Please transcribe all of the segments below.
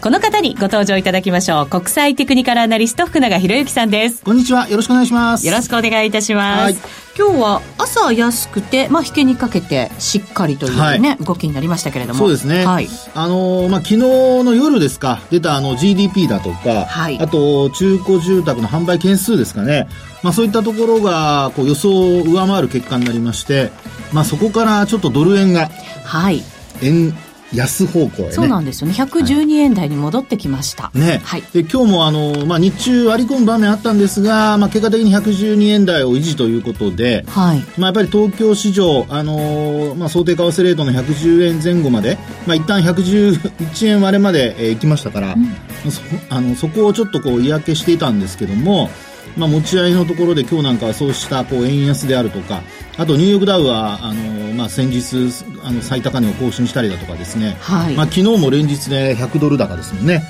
この方にご登場いただきましょう。国際テクニカルアナリスト福永博之さんです。こんにちは。よろしくお願いします。よろしくお願いいたします。今日は朝安くて、まあ、引けにかけてしっかりというね、はい、動きになりましたけれども。そうですね。はい。あのー、まあ、昨日の夜ですか、出たあの GDP だとか、はい。あと、中古住宅の販売件数ですかね。まあ、そういったところが、こう、予想を上回る結果になりまして、まあ、そこからちょっとドル円が、はい。円安方向へ、ね、そうなんですよね。112円台に戻ってきました、はい、ね、はい、で今日もあの、まあ、日中割り込む場面あったんですが、まあ、結果的に112円台を維持ということで、はい。まあ、やっぱり東京市場、あのまあ、想定為替レートの110円前後まで、まあ、一旦111円割れまで、えー、行きましたから、うん、そあのそこをちょっとこう嫌気していたんですけどもまあ、持ち合いのところで今日なんかはそうしたこう円安であるとかあとニューヨークダウはあの、まあ、先日あの最高値を更新したりだとかですね、はい。まあ、昨日も連日で100ドル高ですもんね。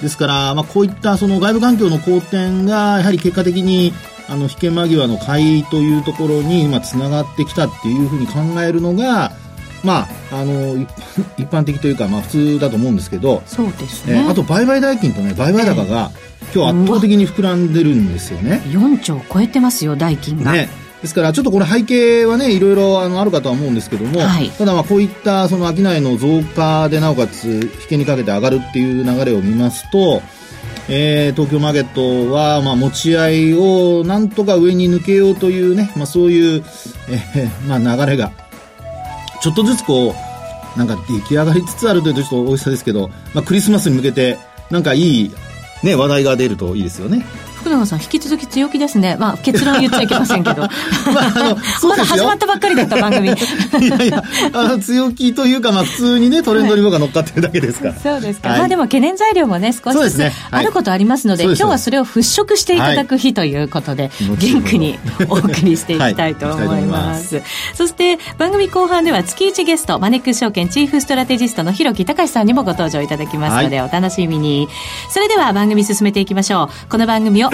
ですから、まあ、こういったその外部環境の好転がやはり結果的にあの引け間際の買いというところにつながってきたっていうふうに考えるのがまあ、あの 一般的というか、まあ、普通だと思うんですけどそうですね、えー、あと売買代金とね売買高が、今日圧倒的に膨らんでるんですよね。4兆超えてますよ代金が、ね、ですからちょっとこれ背景はねいろいろあのあるかとは思うんですけども、はい、ただまあこういったその商いの増加でなおかつ引けにかけて上がるっていう流れを見ますとえー、東京マーケットは、まあ、持ち合いをなんとか上に抜けようというね、まあ、そういう、えー、まあ、流れが、ちょっとずつこう、なんか出来上がりつつあるというとちょっと大きさですけど、まあ、クリスマスに向けて、なんかいいね、話題が出るといいですよね。福永さん引き続き強気ですね、まあ、結論言っちゃいけませんけど。まあ、あの まだ始まったばっかりだった番組。いやいやあの強気というか、まあ、普通にねトレンドに僕が乗っかってるだけですから、そうですか、はい、まあでも懸念材料もね少しずつあることありますので、ねはい、今日はそれを払拭していただく日ということで、はい、元気にお送りしていきたいと思います,、そして番組後半では月1ゲストマネックス証券チーフストラテジストの広木隆さんにもご登場いただきますので、お楽しみに。それでは番組進めていきましょう。この番組を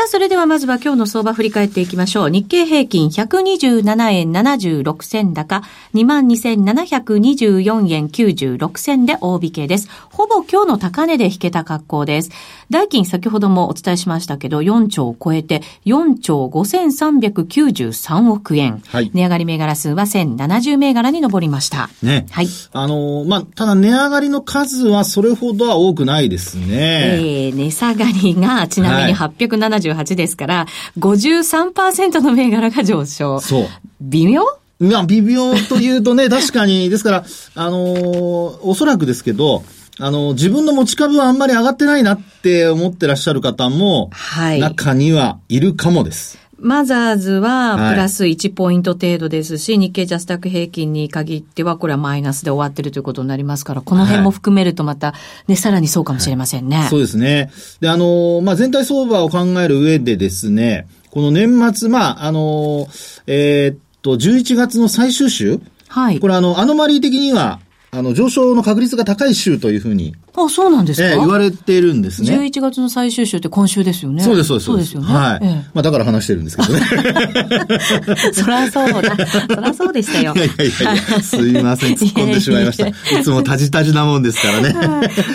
さあ、それではまずは今日の相場振り返っていきましょう。日経平均127円76銭高、22,724円96銭で大引けです。ほぼ今日の高値で引けた格好です。代金先ほどもお伝えしましたけど、4兆を超えて4兆5393億円。はい、値上がり銘柄数は1070銘柄に上りました。ね。はい。あのー、まあ、ただ値上がりの数はそれほどは多くないですね。えー、値下がりがちなみに870、78ですから、53%の銘柄が上昇。そう。微妙？いや、微妙というとね、確かに、ですから、あのー、おそらくですけど、あの、自分の持ち株はあんまり上がってないなって思ってらっしゃる方も、はい。中にはいるかもです。マザーズはプラス1ポイント程度ですし、はい、日経ジャスタック平均に限ってはこれはマイナスで終わってるということになりますから、この辺も含めるとまたね、さらにそうかもしれませんね。はい、そうですね。で、あの、まあ、全体相場を考える上でですね、この年末、まあ、あの、えー、っと、11月の最終週はい。これあの、アノマリー的には、あの、上昇の確率が高い週というふうに。あ、そうなんですか、えー、言われているんですね。11月の最終週って今週ですよね。そうです、そうです。そうですよね。はい。えー、まあ、だから話してるんですけどね。そりゃそうだ。そりゃそうでしたよ。いやいやいやすいません、突っ込んでしまいました。いつもタジタジなもんですからね。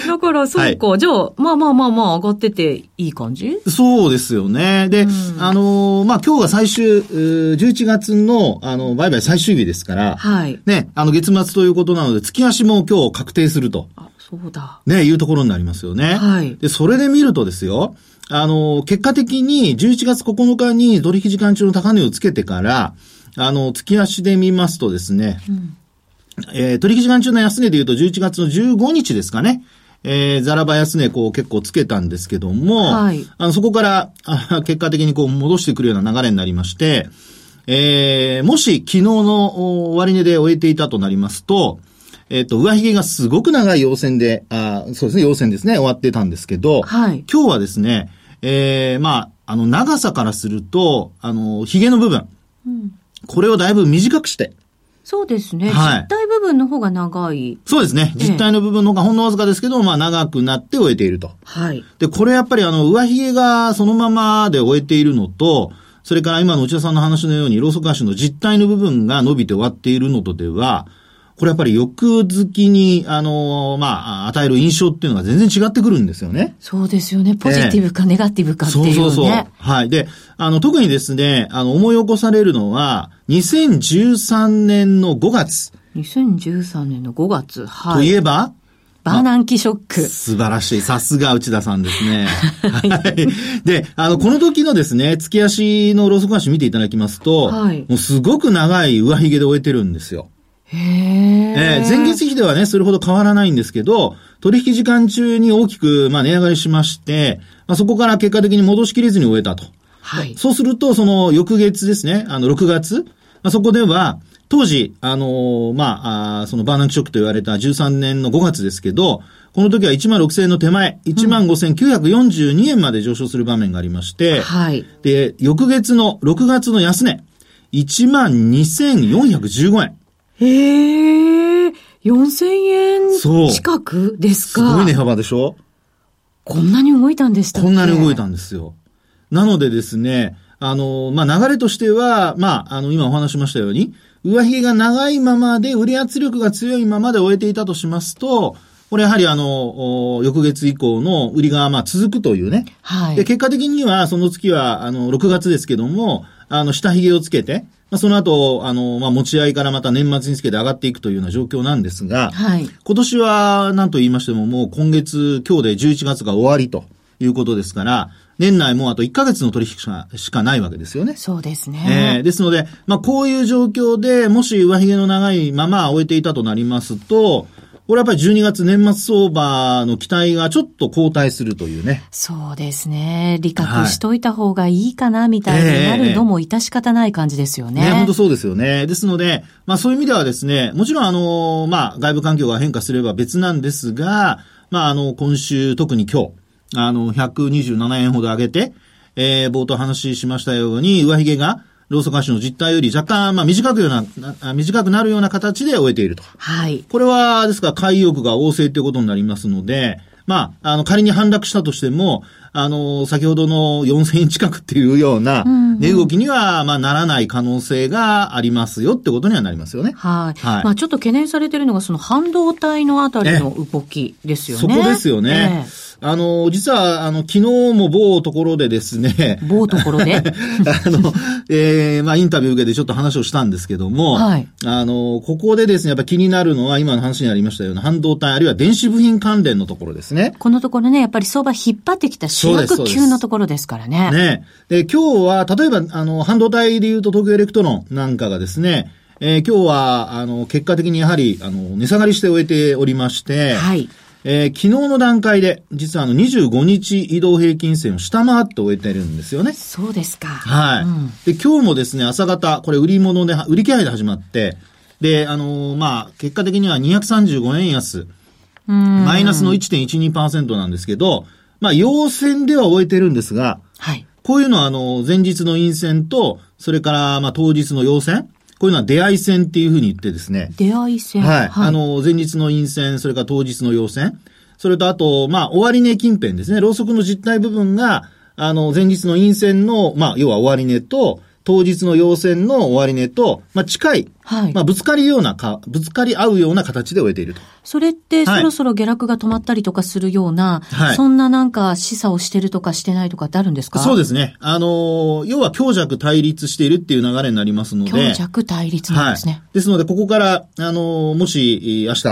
だから、そうか、はい、じゃあ、まあまあまあまあ、上がってていい感じ？そうですよね。で、うん、あのまあ、今日が最終、11月の、あの、売買最終日ですから、はい。ね、あの、月末ということなので、月足も今日確定すると。あ、そうだ。ね、いうところになりますよね。はい。で、それで見るとですよ、あの、結果的に11月9日に取引時間中の高値をつけてから、あの、月足で見ますとですね、うん、えー、取引時間中の安値で言うと11月の15日ですかね。えー、ザラバ安値こう結構つけたんですけども、はい、あのそこからあ結果的にこう戻してくるような流れになりまして、えー、もし昨日の終値で終えていたとなりますと、えっ、と、上髭がすごく長い陽線で、あそうですね、陽線ですね、終わってたんですけど、はい、今日はですね、えー、まあ、あの、長さからすると、あの、髭の部分、うん、これをだいぶ短くして、そうですね。はい、実体部分の方が長い。そうですね。実体の部分の方がほんのわずかですけど、まあ長くなって終えていると。はい。で、これやっぱりあの、上髭がそのままで終えているのと、それから今の内田さんの話のように、ローソク足の実体の部分が伸びて終わっているのとでは、これやっぱり欲好きに、あの、まあ、与える印象っていうのが全然違ってくるんですよね。そうですよね。ポジティブかネガティブかっていうね。そうそうそう。はい。で、あの、特にですね、あの、思い起こされるのは、2013年の5月。2013年の5月。はい。といえば、バーナンキショック。素晴らしい。さすが内田さんですね。はい。で、あの、この時のですね、月足のローソク足見ていただきますと、はい、もうすごく長い上髭で終えてるんですよ。へえー、前月比ではね、それほど変わらないんですけど、取引時間中に大きく、まあ、値上がりしまして、まあ、そこから結果的に戻しきれずに終えたと。はい。そうすると、その翌月ですね、あの、6月、まあ、そこでは、当時、あのー、まあ、あそのバーナンキショックと言われた13年の5月ですけど、この時は1万6000円の手前、1万5942円まで上昇する場面がありまして、うん、はい。で、翌月の6月の安値、1万2415円。へえ、4000円近くですか？すごい値幅でしょ？こんなに動いたんでしたこんなに動いたんですよ。なのでですね、あの、まあ、流れとしては、まあ、あの、今お話しましたように、上髭が長いままで、売り圧力が強いままで終えていたとしますと、これやはりあの、翌月以降の売りがまあ続くというね。はい。で、結果的にはその月はあの、6月ですけども、あの、下髭をつけて、まあ、その後、あの、まあ、持ち合いからまた年末につけて上がっていくというような状況なんですが、はい。今年は何と言いましてももう今月、今日で11月が終わりということですから、年内もあと1ヶ月の取引しかしかないわけですよね。そうですね。えー、ですので、まあ、こういう状況で、もし上髭の長いまま終えていたとなりますと、これやっぱり12月年末相場の期待がちょっと後退するというね。そうですね。理覚しといた方がいいかな、みたいになるのも致し方ない感じですよね。ね、本当そうですよね。ですので、まあそういう意味ではですね、もちろんあの、まあ外部環境が変化すれば別なんですが、まああの、今週特に今日、あの、127円ほど上げて、えー、冒頭話しましたように、上髭がローソク足の実態より若干、まあ、短くような、短くなるような形で終えていると。はい。これは、ですから、買い欲が旺盛ということになりますので、まあ、あの、仮に反落したとしても、あの、先ほどの4000円近くっていうような、値動きには、まあ、ならない可能性がありますよってことにはなりますよね。はい。はい。まあ、ちょっと懸念されているのが、その半導体のあたりの動きですよね。そこですよね。えーあの、実は、あの、昨日も某ところでですね。某ところで？あの、ええー、まあ、インタビュー受けてちょっと話をしたんですけども、はい。あの、ここでですね、やっぱ気になるのは、今の話にありましたような半導体、あるいは電子部品関連のところですね。このところね、やっぱり相場引っ張ってきた主役級のところですからね。ね。で、今日は、例えば、あの、半導体で言うと東京エレクトロンなんかがですね、えー、今日は、あの、結果的にやはり、あの、値下がりして終えておりまして、はい。えー、昨日の段階で、実はあの25日移動平均線を下回って終えてるんですよね。そうですか。はい。うん、で、今日もですね、朝方、これ売り物で、売り気配で始まって、で、あのー、まあ、結果的には235円安、マイナスの1.12%なんですけど、まあ、陽線では終えてるんですが、はい。こういうのは、あの、前日の陰線と、それから、まあ、当日の陽線こういうのは出会い線っていうふうに言ってですね。出会い線はい。はい、あの、前日の陰線、それから当日の陽線。それとあと、まあ、終値近辺ですね。ろうそくの実体部分が、あの、前日の陰線の、まあ、要は終値と、当日の陽線の終値と、まあ、近い、はい、まあ、ぶつかりようなか、ぶつかり合うような形で終えていると。それって、そろそろ下落が止まったりとかするような、はい、そんななんか示唆をしてるとかしてないとかってあるんですか？そうですね。あの要は強弱対立しているっていう流れになりますので。強弱対立なんですね。はい、ですので、ここから、あのもし、明日、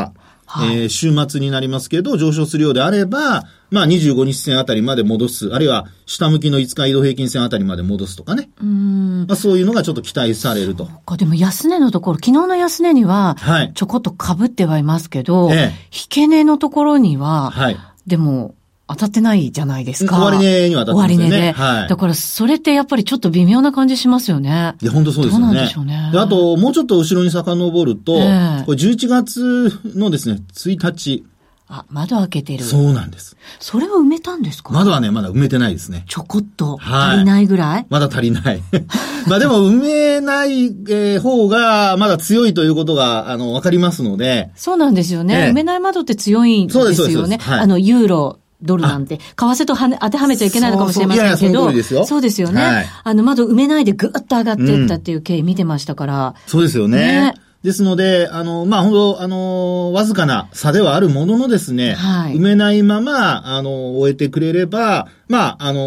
はい、えー、週末になりますけど、上昇するようであれば、まあ25日線あたりまで戻す、あるいは下向きの5日移動平均線あたりまで戻すとかね。うん。まあそういうのがちょっと期待されると。か、でも安値のところ、昨日の安値には、はい。ちょこっと被ってはいますけど、ええ、引け値のところには、はい。でも、当たってないじゃないですか。終値には当たってますよね。終値で。はい。だからそれってやっぱりちょっと微妙な感じしますよね。いや、本当そうですよね。どうなんでしょうね。あと、もうちょっと後ろに遡ると、えー、これ11月のですね、1日。あ、窓開けてる。そうなんです。それは埋めたんですか？窓はね、まだ埋めてないですね。ちょこっと。足りないぐらい、はい、まだ足りない。まあでも、埋めない、えー、方が、まだ強いということが、あの、わかりますので。そうなんですよね。えー、埋めない窓って強いんですよね。そうです、そうです。はい、あの、ユーロ、ドルなんて、為替とは当てはめちゃいけないのかもしれませんけど、そうそうそうですよね。はい、あの、窓埋めないでぐっと上がっていったっていう経緯見てましたから。そうですよね。ねですので、あの、まあ、本当あの、わずかな差ではあるもののですね、はい、埋めないまま、あの、終えてくれれば、まあ、あの、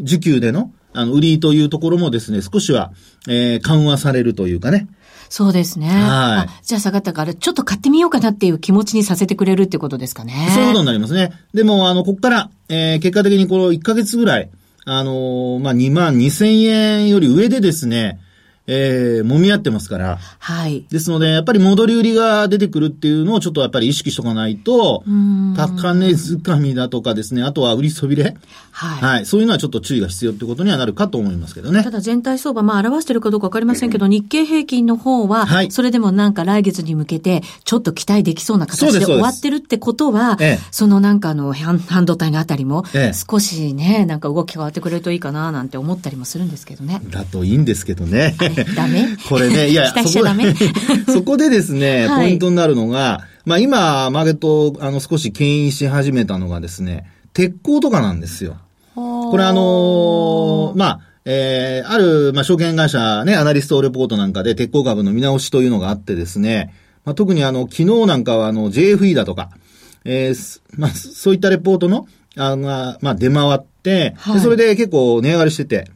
需給での、あの、売りというところもですね、少しは、えー、緩和されるというかね。そうですね。はい。じゃあ下がったから、ちょっと買ってみようかなっていう気持ちにさせてくれるってことですかね。そういうことになりますね。でも、あの、ここから、えー、結果的にこの1ヶ月ぐらい、あのー、まあ、2万2千円より上でですね、えー、揉み合ってますから。はい。ですので、やっぱり戻り売りが出てくるっていうのをちょっとやっぱり意識しとかないと、高値掴みだとかですね、あとは売りそびれ。はい。はい。そういうのはちょっと注意が必要ってことにはなるかと思いますけどね。ただ全体相場、まあ表してるかどうかわかりませんけど、日経平均の方は、はい。それでもなんか来月に向けて、ちょっと期待できそうな形で終わってるってことは、そええ、そのなんかあの、半導体のあたりも、少しね、なんか動き変わってくれるといいかななんて思ったりもするんですけどね。だといいんですけどね。ダメ？これね、いや、そこ そこでですね、ポイントになるのが、まあ今、マーケット、あの、少し牽引し始めたのがですね、鉄鋼とかなんですよ。これあのー、まあ、えー、ある、まあ、証券会社ね、アナリストレポートなんかで鉄鋼株の見直しというのがあってですね、まあ、特にあの、昨日なんかはあの、JFE だとか、えー、まあ、そういったレポートの、あの、まあ、出回って、はい、それで結構値上がりしてて、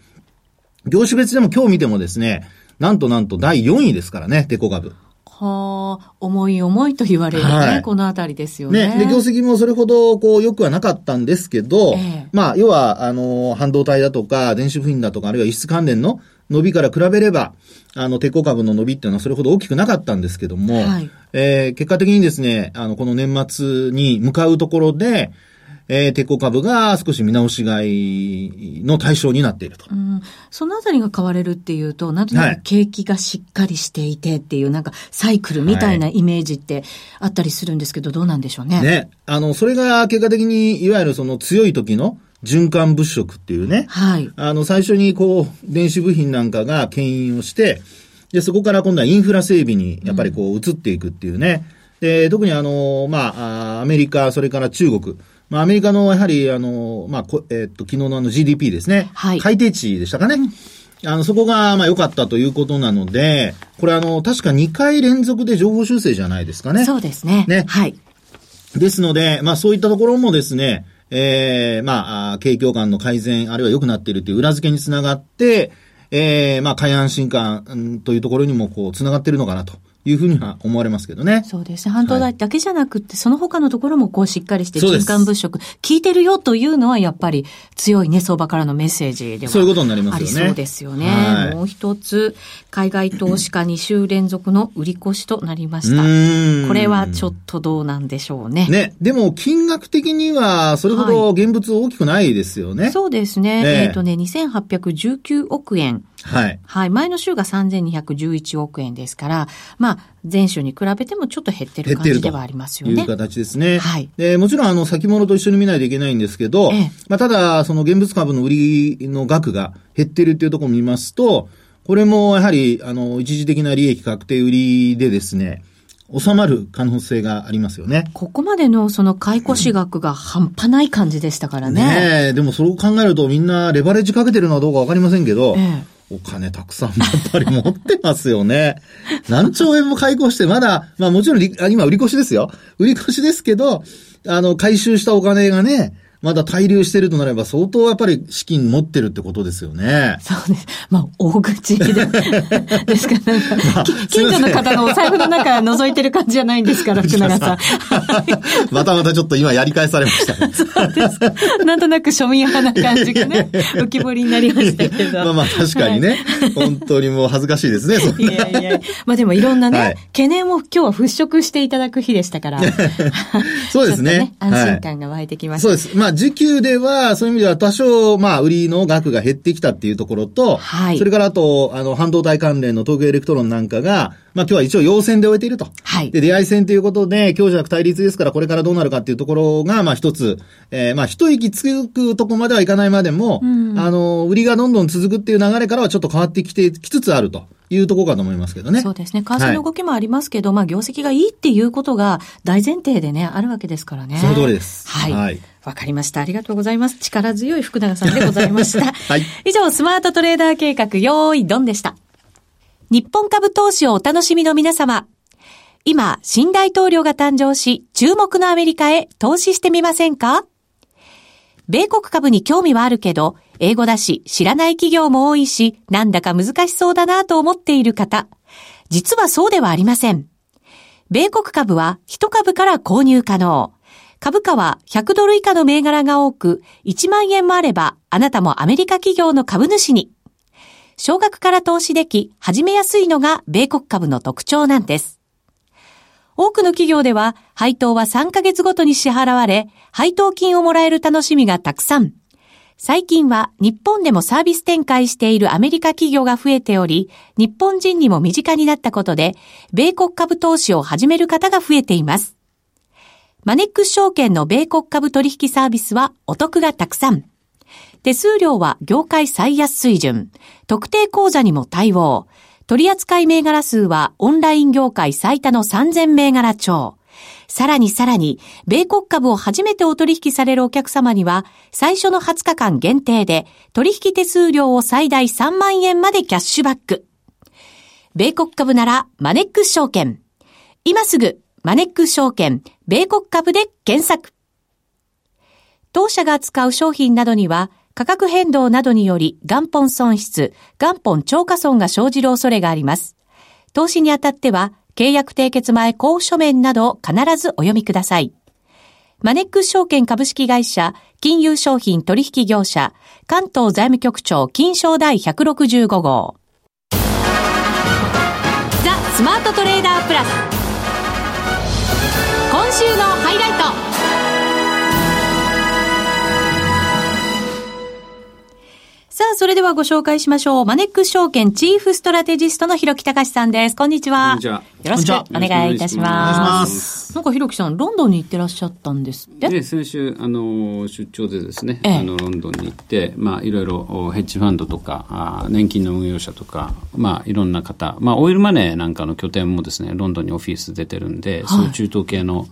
業種別でも今日見てもですね、なんとなんと第4位ですからね、デコ株。はあ、重い重いと言われるね、はい、このあたりですよね。ね。で、業績もそれほど、こう、良くはなかったんですけど、えー、まあ、要は、あの、半導体だとか、電子部品だとか、あるいは輸出関連の伸びから比べれば、あの、鉄鋼株の伸びっていうのはそれほど大きくなかったんですけども、はい、えー、結果的にですね、あの、この年末に向かうところで、えー、鉄鋼株が少し見直し買いの対象になっていると。うん、そのあたりが買われるっていうと、なんとなく景気がしっかりしていてっていう、なんかサイクルみたいなイメージってあったりするんですけど、どうなんでしょうね？ね。あの、それが結果的に、いわゆるその強い時の循環物色っていうね。はい。あの、最初にこう、電子部品なんかが牽引をして、で、そこから今度はインフラ整備にやっぱりこう移っていくっていうね。うん、で、特にあの、まあ、アメリカ、それから中国。まあ、アメリカのやはり、あの、まあ、えっと、昨日のあの GDP ですね。はい。改定値でしたかね。あの、そこが、まあ、良かったということなので、これあの、確か2回連続で情報修正じゃないですかね。そうですね。ね。はい。ですので、まあ、そういったところもですね、ええー、まあ、景況感の改善、あるいは良くなっているという裏付けにつながって、ええー、まあ、海安心感というところにも、こう、つながっているのかなと。いうふうには思われますけどね。そうですね。半導体だけじゃなくて、はい、その他のところもこうしっかりして循環物色、聞いてるよというのはやっぱり強いね、相場からのメッセージではそういうことになりますよね。そうですよね。はい、もう一つ、海外投資家2週連続の売り越しとなりました。これはちょっとどうなんでしょうね。ね。でも金額的にはそれほど現物大きくないですよね。はい、そうですね。えっ、ー、とね、2819億円。はい。はい。前の週が3211億円ですから、まあ、前週に比べてもちょっと減ってる感じではありますよね。という形ですね。はい。で、もちろん、あの、先物と一緒に見ないといけないんですけど、ええ、まあ、ただ、その現物株の売りの額が減ってるっていうところを見ますと、これもやはり、あの、一時的な利益確定売りでですね、収まる可能性がありますよね。ここまでのその買い越し額が半端ない感じでしたからね。ねえ、でもそれを考えるとみんなレバレッジかけてるのはどうかわかりませんけど、ええお金たくさんやっぱり持ってますよね。何兆円も開口して、まだ、まあもちろん、今売り越しですよ。売り越しですけど、あの、回収したお金がね、まだ滞留してるとなれば相当やっぱり資金持ってるってことですよね。そうです。まあ、大口で。ですか、なんか、まあ、近所の方のお財布の中覗いてる感じじゃないんですから、福永さん。またまたちょっと今やり返されました、ね。そうです。なんとなく庶民派な感じがね、浮き彫りになりましたけど。まあまあ確かにね、はい、本当にもう恥ずかしいですね、いやいや。まあでもいろんなね、はい、懸念を今日は払拭していただく日でしたから。そうですね。ね安心感が湧いてきました。はい、そうです。まあまあ、需給では、そういう意味では多少、まあ、売りの額が減ってきたっていうところと、はい。それからあと、あの、半導体関連の東京エレクトロンなんかが、まあ、今日は一応陽線で終えていると。はい。で、出会い線ということで、強弱対立ですから、これからどうなるかっていうところが、まあ、一つ、えー、まあ、一息つくとこまではいかないまでも、うん、あの、売りがどんどん続くっていう流れからはちょっと変わってきて、きつつあると。いうところかと思いますけどね。そうですね。為替の動きもありますけど、はい、まあ業績がいいっていうことが大前提でね、あるわけですからね。その通りです。はい。わ、はい、かりました。ありがとうございます。力強い福永さんでございました。はい。以上、スマートトレーダー計画、用意ドンでした。日本株投資をお楽しみの皆様。今、新大統領が誕生し、注目のアメリカへ投資してみませんか？米国株に興味はあるけど、英語だし、知らない企業も多いし、なんだか難しそうだなと思っている方。実はそうではありません。米国株は1株から購入可能。株価は100ドル以下の銘柄が多く、1万円もあれば、あなたもアメリカ企業の株主に。少額から投資でき、始めやすいのが米国株の特徴なんです。多くの企業では配当は3ヶ月ごとに支払われ、配当金をもらえる楽しみがたくさん。最近は日本でもサービス展開しているアメリカ企業が増えており、日本人にも身近になったことで、米国株投資を始める方が増えています。マネックス証券の米国株取引サービスはお得がたくさん。手数料は業界最安水準。特定口座にも対応。取扱銘柄数はオンライン業界最多の3000銘柄超。さらにさらに、米国株を初めてお取引されるお客様には、最初の20日間限定で、取引手数料を最大3万円までキャッシュバック。米国株なら、マネックス証券。今すぐ、マネックス証券、米国株で検索。当社が扱う商品などには、価格変動などにより元本損失、元本超過損が生じる恐れがあります。投資にあたっては、契約締結前交付書面など必ずお読みください。マネックス証券株式会社、金融商品取引業者、関東財務局長金賞第165号。ザ・スマートトレーダープラス。今週のハイライト。さあ、それではご紹介しましょう。マネックス証券チーフストラテジストの広木隆さんです。こんにちは。こんにちは。よろしくお願いいたします。なんか広木さん、ロンドンに行ってらっしゃったんですって？で、先週、あの、出張でですね、ええ、あの、ロンドンに行って、まあ、いろいろヘッジファンドとか、あ年金の運用者とか、まあ、いろんな方、まあ、オイルマネーなんかの拠点もですね、ロンドンにオフィス出てるんで、はい、そういう中東系の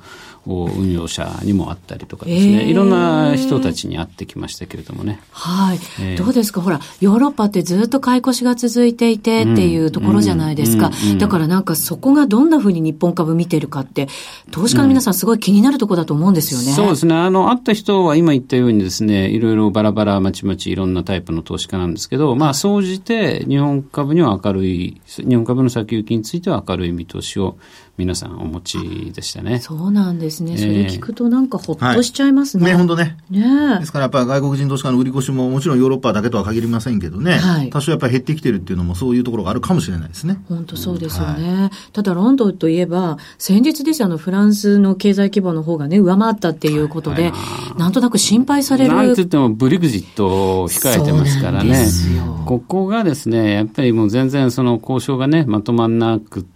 運用者にもあったりとかですね、えー、いろんな人たちに会ってきましたけれどもね。はい、えー、どうですか？ほら、ヨーロッパってずっと買い越しが続いていてっていうところじゃないですか。だからなんかそこがどんなふうに日本株見てるかって、投資家の皆さんすごい気になるところだと思うんですよね。うん、そうですね。あの、会った人は今言ったようにですね、いろいろバラバラまちまちいろんなタイプの投資家なんですけど、まあ、総じて日本株には明るい、日本株の先行きについては明るい見通しを皆さんお持ちでしたね。そうなんですね。それ聞くとなんかほっとしちゃいますね。はい、ね、本当ね。ねですからやっぱり外国人投資家の売り越しももちろんヨーロッパだけとは限りませんけどね。はい、多少やっぱり減ってきてるっていうのもそういうところがあるかもしれないですね。本当そうですよね。うんはい、ただロンドンといえば、先日ですあのフランスの経済規模の方がね、上回ったっていうことで、なんとなく心配される。なんて言ってもブリグジットを控えてますからね。ここがですね、やっぱりもう全然その交渉がね、まとまんなくて、えー、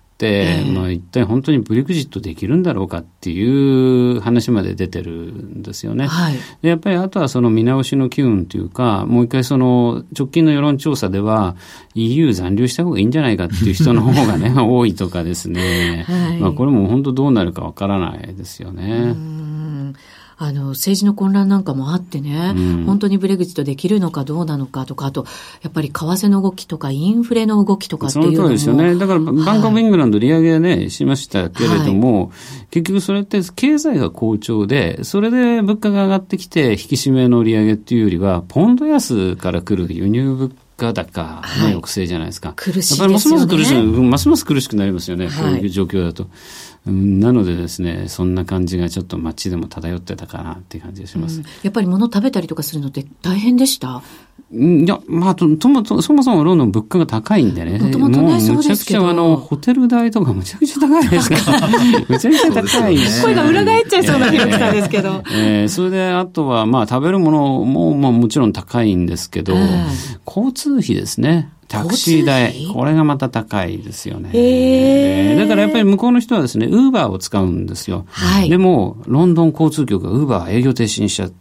まあ、一体本当にブレグジットできるんだろうかっていう話まで出てるんですよね。はい、でやっぱりあとはその見直しの機運というか、もう一回その直近の世論調査では EU 残留した方がいいんじゃないかっていう人の方がね、多いとかですね。はい、まあこれも本当どうなるかわからないですよね。あの、政治の混乱なんかもあってね、うん、本当にブレグジットできるのかどうなのかとか、あと、やっぱり為替の動きとか、インフレの動きとかっていうのも。そうですよね。だから、バンクオブイングランド利上げね、しましたけれども、はい、結局それって経済が好調で、それで物価が上がってきて、引き締めの利上げっていうよりは、ポンド安から来る輸入物価高の抑制じゃないですか。はい、苦しいですよね。ますます苦しい、ますます苦しくなりますよね、はい、こういう状況だと。なのでですね、そんな感じがちょっと街でも漂ってたかなっていう感じがします。うん、やっぱり物食べたりとかするのって大変でした？いや、まあ、と、とも、そもそもロンドン物価が高いんでね。もともとね、むちゃくちゃあの、ホテル代とかむちゃくちゃ高いですから。むちゃくちゃ高いし。声が裏返っちゃいそうなひろきさんですけど。えー、それで、あとは、まあ、食べるものも、まあ、もちろん高いんですけど、交通費ですね。タクシー代。これがまた高いですよね。えー、だからやっぱり向こうの人はですね、ウーバーを使うんですよ。はい。でも、ロンドン交通局がウーバー営業停止にしちゃって、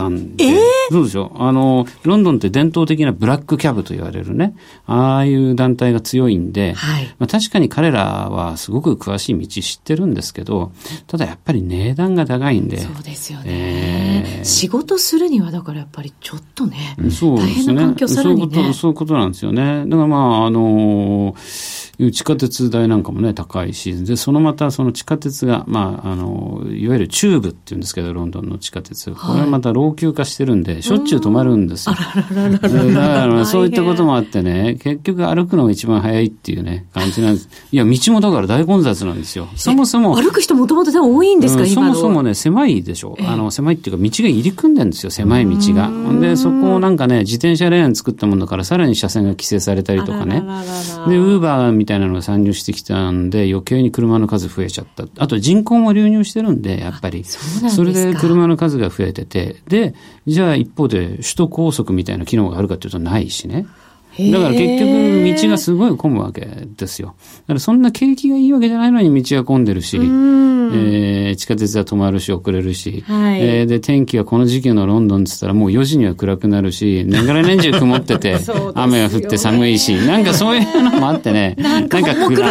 ったんで、えー、そうでしょ？あの、ロンドンって伝統的なブラックキャブと言われるね、ああいう団体が強いんで、はい、まあ、確かに彼らはすごく詳しい道知ってるんですけど、ただやっぱり値段が高いんで。そうですよね。えー、仕事するにはだからやっぱりちょっとね、そうですね。そういうこと、そういうことなんですよね。だからまあ、あのー地下鉄代なんかもね、高いし、で、そのまたその地下鉄が、まあ、あの、いわゆるチューブっていうんですけど、ロンドンの地下鉄。これはまた老朽化してるんで、しょっちゅう止まるんですよ。だからそういったこともあってね、結局歩くのが一番早いっていうね、感じなんです。いや、道もだから大混雑なんですよ。そもそも。歩く人もともと多いんですか、うん、そもそもね、狭いでしょ。あの、狭いっていうか、道が入り組んでるんですよ、狭い道が。で、そこをなんかね、自転車レーン作ったものだから、さらに車線が規制されたりとかね。で、ウーバーみたいなのが参入してきたんで、余計に車の数増えちゃった。あと人口も流入してるんで、やっぱり。それで車の数が増えてて、で、じゃあ一方で首都高速みたいな機能があるかというとないしね。だから結局道がすごい混むわけですよ。だからそんな景気がいいわけじゃないのに道が混んでるし、えー、地下鉄は止まるし遅れるし、はい、えー、で天気はこの時期のロンドンって言ったらもう4時には暗くなるし、年がら年中曇ってて、雨が降って寒いし、なんかそういうのもあってね、なんか暗い、暗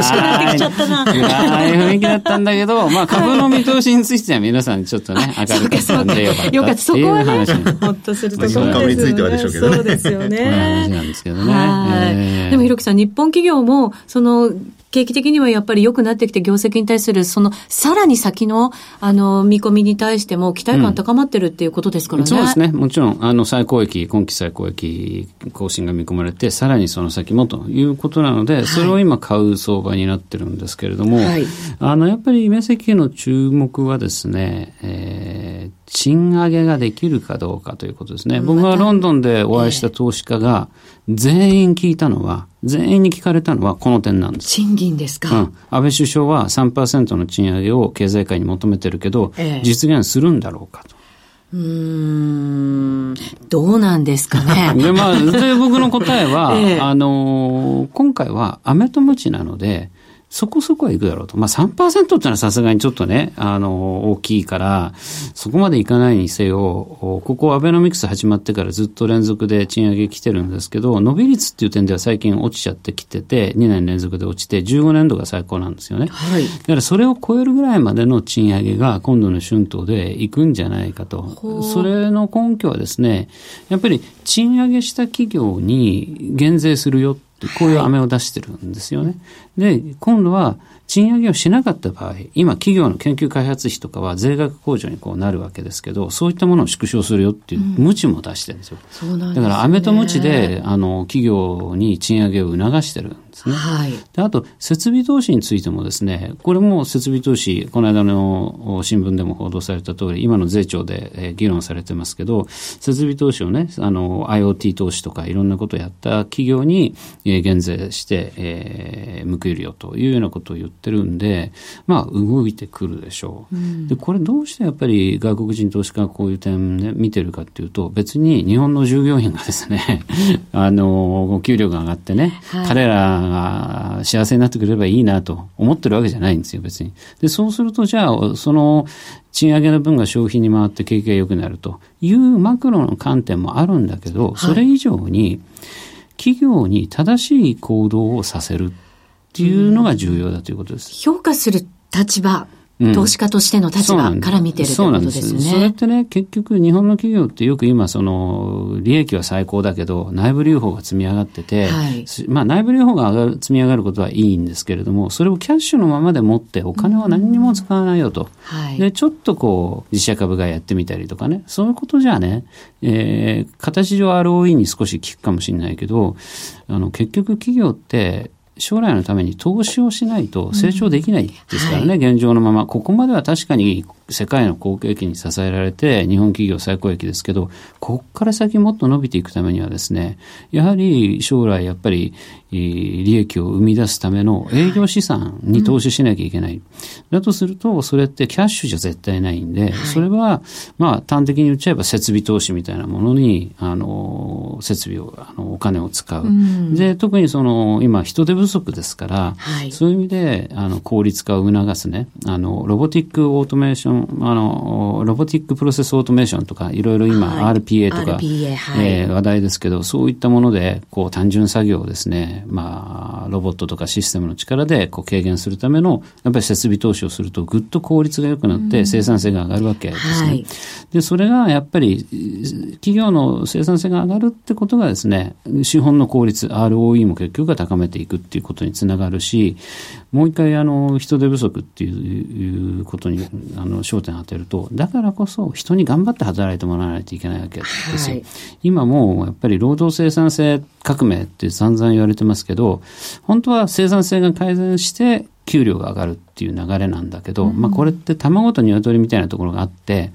い雰囲気だったんだけど、まあ株の見通しについては皆さんちょっとね、明るかったんでよかった。った、そこはね、ほっとするところですよね。そうですよね。話なんですけどね。はい。でも、ひろきさん、日本企業も、その、景気的にはやっぱり良くなってきて、業績に対する、その、さらに先の、あの、見込みに対しても、期待感高まってるっていうことですからね。うん、そうですね。もちろん、あの、最高益、今期最高益更新が見込まれて、さらにその先もということなので、それを今買う相場になってるんですけれども、はい、あの、やっぱり、面積の注目はですね、えー、賃上げができるかどうかということですね。僕がロンドンでお会いした投資家が、全員聞いたのは、全員に聞かれたのはこの点なんです。賃金ですか。うん。安倍首相は3%の賃上げを経済界に求めてるけど、ええ、実現するんだろうかと。うん、どうなんですかね。で、まあ、で僕の答えは、ええ、あの今回はアメとムチなので、そこそこはいくだろうと。まあ3%ってのはさすがにちょっとね、あの、大きいから、そこまでいかないにせよ、ここアベノミクス始まってからずっと連続で賃上げ来てるんですけど、伸び率っていう点では最近落ちちゃってきてて、2年連続で落ちて、15年度が最高なんですよね。はい。だからそれを超えるぐらいまでの賃上げが今度の春闘でいくんじゃないかと。それの根拠はですね、やっぱり賃上げした企業に減税するよこういう飴を出してるんですよね。で、今度は賃上げをしなかった場合、今企業の研究開発費とかは税額控除にこうなるわけですけど、そういったものを縮小するよっていう無知も出してるんですよ。うん、だから飴と無知で、あの、企業に賃上げを促してるですね。はい、であと、設備投資についてもですね、これも設備投資、この間の新聞でも報道された通り、今の税調で、え議論されてますけど、設備投資をね、あの、IoT 投資とかいろんなことをやった企業に、え減税して、えー、報いるよというようなことを言ってるんで、まあ、動いてくるでしょう。うん、で、これどうしてやっぱり外国人投資家がこういう点ね、見てるかっていうと、別に日本の従業員がですね、あの、お給料が上がってね、はい、彼らが幸せになってくれればいいなと思ってるわけじゃないんですよ、別に。で、そうすると、じゃあ、その、賃上げの分が消費に回って景気が良くなるというマクロの観点もあるんだけど、それ以上に、企業に正しい行動をさせるっていうのが重要だということです。評価する立場投資家としての立場から見てるということですね。それってね、結局日本の企業ってよく今その利益は最高だけど内部留保が積み上がってて、はい、まあ内部留保が上がる積み上がることはいいんですけれども、それをキャッシュのままで持ってお金は何にも使わないよと。はい、で、ちょっとこう自社株がやってみたりとかね、そういうことじゃね、えー、形上 ROE に少し効くかもしれないけど、あの結局企業って将来のために投資をしないと成長できないですからね、うんはい、現状のまま。ここまでは確かに世界の好景気に支えられて、日本企業最高益ですけど、ここから先もっと伸びていくためにはですね、やはり将来やっぱり利益を生み出すための営業資産に投資しなきゃいけない。だとすると、それってキャッシュじゃ絶対ないんで、それは、まあ端的に言っちゃえば設備投資みたいなものに、あの、設備を、あの、お金を使う。で、特にその、今人手不足ですから、そういう意味で、あの、効率化を促すね、あの、ロボティックオートメーションあの、ロボティックプロセスオートメーションとか、いろいろ今、はい、RPA とか、RPA はい、えー、話題ですけど、そういったもので、こう、単純作業をですね、まあ、ロボットとかシステムの力で、こう、軽減するための、やっぱり設備投資をすると、ぐっと効率が良くなって、生産性が上がるわけですね。はい、で、それが、やっぱり、企業の生産性が上がるってことがですね、資本の効率、ROE も結局は高めていくっていうことにつながるし、もう一回、あの、人手不足っていうことに、あの、焦点を当てると、だからこそ人に頑張って働いてもらわないといけないわけですよ。はい、今もやっぱり労働生産性革命って散々言われてますけど、本当は生産性が改善して給料が上がるっていう流れなんだけど、うん、まあこれって卵と鶏みたいなところがあって、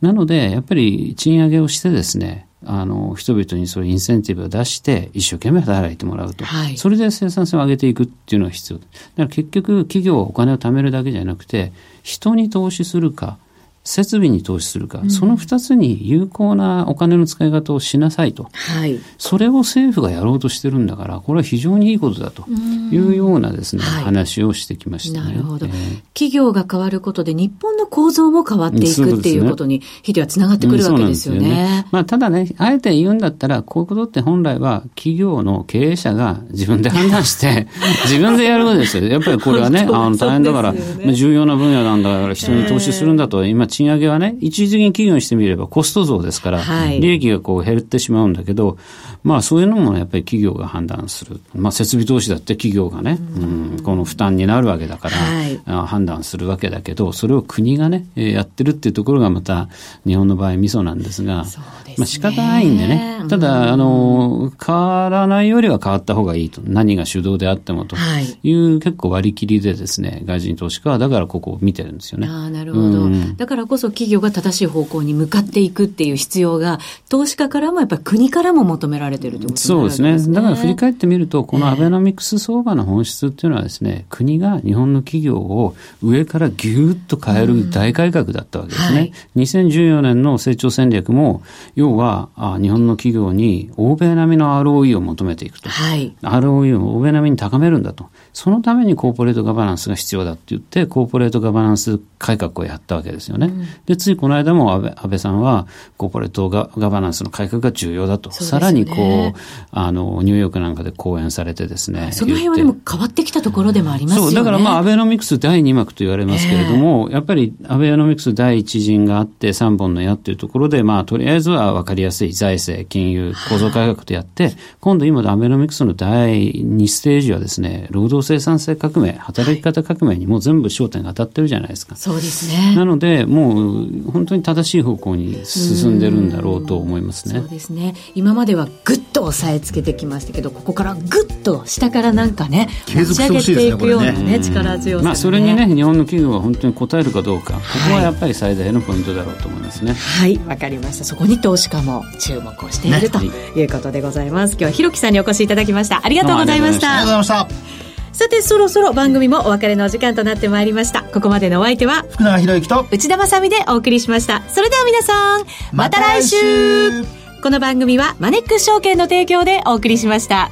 なのでやっぱり賃上げをしてですね、あの、人々にそういうインセンティブを出して、一生懸命働いてもらうと。はい、それで生産性を上げていくっていうのが必要。だから結局、企業はお金を貯めるだけじゃなくて、人に投資するか、設備に投資するか、うん、その二つに有効なお金の使い方をしなさいと、はい、それを政府がやろうとしてるんだから、これは非常にいいことだというようなですね、はい、話をしてきました、ね、なるほど、えー、企業が変わることで、日本の構造も変わっていくっていうことに、ひではつながってくるわけですよね。よね。まあ、ただね、あえて言うんだったら、こういうことって本来は企業の経営者が自分で判断して、自分でやることですよ。やっぱりこれはね、あの大変だから、ね、重要な分野なんだから、人に投資するんだと、今、賃上げはね、一時的に企業にしてみればコスト増ですから、はい、利益がこう減ってしまうんだけど、まあそういうのもやっぱり企業が判断する。まあ設備投資だって企業がね、うん、この負担になるわけだから、はい、判断するわけだけど、それを国がね、やってるっていうところがまた日本の場合ミソなんですが、すね、まあ仕方ないんでね、ただ、あの、変わらないよりは変わった方がいいと。何が主導であってもと。い。う、はい、結構割り切りでですね、外人投資家はだからここを見てるんですよね。ああ、なるほど、うん、だからこそ企業が正しい方向に向かっていくっていう必要が、投資家からもやっぱり国からも求められてるということですね。そうですね。だから振り返ってみると、このアベノミクス相場の本質っていうのはですね、えー、国が日本の企業を上からぎゅっと変える大改革だったわけですね。うんはい、2014年の成長戦略も、要はあ日本の企業に欧米並みの ROE を求めていくと。はい、ROE を欧米並みに高めるんだと。そのためにコーポレートガバナンスが必要だって言って、コーポレートガバナンス改革をやったわけですよね。うん、で、ついこの間も安倍安倍さんは、コーポレートガガバナンスの改革が重要だと。ね、さらにこう、あの、ニューヨークなんかで講演されてですね。その辺はでも変わってきたところでもありますよね。そう、だからまあ、アベノミクス第2幕と言われますけれども、えー、やっぱりアベノミクス第1陣があって3本の矢っていうところで、まあ、とりあえずは分かりやすい財政、金融、構造改革とやって、今度今のアベノミクスの第2ステージはですね、労働生産性革命、働き方革命にもう全部焦点が当たってるじゃないですか。そうですね。なので、もう本当に正しい方向に進んでるんだろうと思いますね。そうですね。今まではぐっと押さえつけてきましたけど、ここからぐっと下からなんかね、持ち上げていくようなね、力強さ、ね、まあそれにね、日本の企業が本当に応えるかどうか、ここはやっぱり最大のポイントだろうと思いますね。はい、わ、かりました。そこに投資家も注目をしている、ね、ということでございます。今日はひろきさんにお越しいただきました。ありがとうございました。ありがとうございました。さてそろそろ番組もお別れのお時間となってまいりました。ここまでのお相手は福永博之と内田まさでお送りしました。それでは皆さんまた来週。この番組はマネックス証券の提供でお送りしました